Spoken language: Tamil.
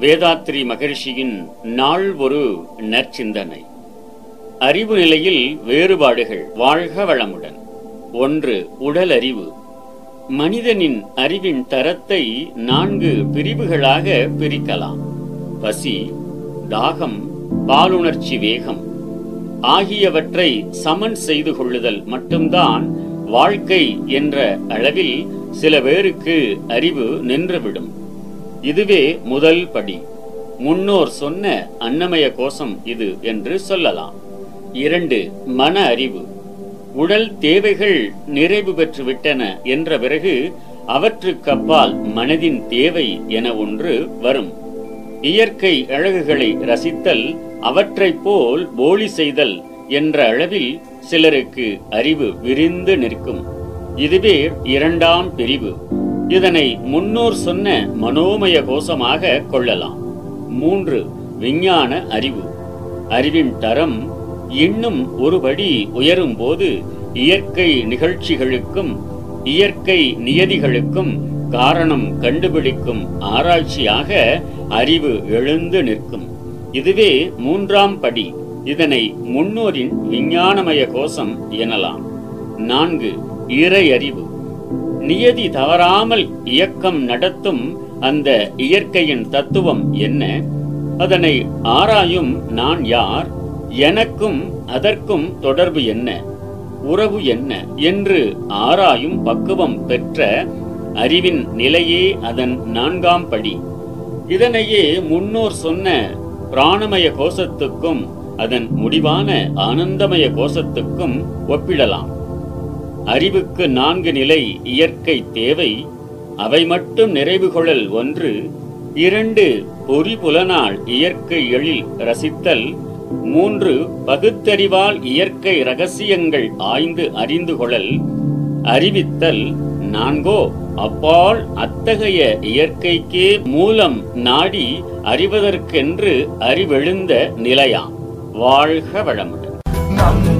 வேதாத்ரி மகரிஷியின் நாள் ஒரு நற்சிந்தனை. அறிவு நிலையில் வேறுபாடுகள் வாழ்க வளமுடன். ஒன்று உடல் அறிவு மனிதனின் அறிவின் தரத்தை நான்கு பிரிவுகளாக பிரிக்கலாம். பசி தாகம் பாலுணர்ச்சி வேகம். ஆகியவற்றை சமன் செய்து கொள்ளுதல் மட்டும்தான் வாழ்க்கை என்ற அளவில் சில பேருக்கு அறிவு நின்றுவிடும். இதுவே முதல் படி. முன்னோர் சொன்ன அன்னமய கோஷம் இது என்று சொல்லலாம். இரண்டு மன அறிவு. உடல் தேவைகள் நிறைவு பெற்று விட்டன என்ற பிறகு அவற்றுக்கப்பால் மனதின் தேவை என ஒன்று வரும். இயற்கை அழகுகளை ரசித்தல் அவற்றைப் போல் போலி செய்தல் என்ற அளவில் சிலருக்கு அறிவு விரிந்து நிற்கும். இதுவே இரண்டாம் பிரிவு. இதனை முன்னோர் சொன்ன மனோமய கோஷமாக கொள்ளலாம். மூன்று விஞ்ஞான அறிவு. அறிவின் தரம் இன்னும் ஒருபடி உயரும் போது இயற்கை நிகழ்ச்சிகளுக்கும் இயற்கை நியதிகளுக்கும் காரணம் கண்டுபிடிக்கும் ஆராய்ச்சியாக அறிவு எழுந்து நிற்கும். இதுவே மூன்றாம் படி. இதனை முன்னோரின் விஞ்ஞானமய கோஷம் எனலாம். நான்கு இறையறிவு. நியதி தவறாமல் இயக்கம் நடத்தும் அந்த இயற்கையின் தத்துவம் என்ன? அதனை ஆராயும் நான் யார்? எனக்கும் அதற்கும் தொடர்பு என்ன? உறவு என்ன? என்று ஆராயும் பக்குவம் பெற்ற அறிவின் நிலையே அதன் நான்காம் படி. இதனையே முன்னோர் சொன்ன பிராணமய கோஷத்துக்கும் அதன் முடிவான ஆனந்தமய கோஷத்துக்கும் ஒப்பிடலாம். அறிவுக்கு நான்கு நிலை இயற்கை தேவை அவை மட்டும் நிறைவு கொள்ளல் ஒன்று இரண்டு பொறி புலனால் இயற்கை எழில் ரசித்தல் மூன்று பகுத்தறிவால் இயற்கை ரகசியங்கள் ஆய்ந்து அறிந்து கொள்ளல் அறிவித்தல் நான்கோ அப்பால் அத்தகைய இயற்கைக்கே மூலம் நாடி அறிவதற்கென்று அறிவெழுந்த நிலையாம். வாழ்க வளமுடன்.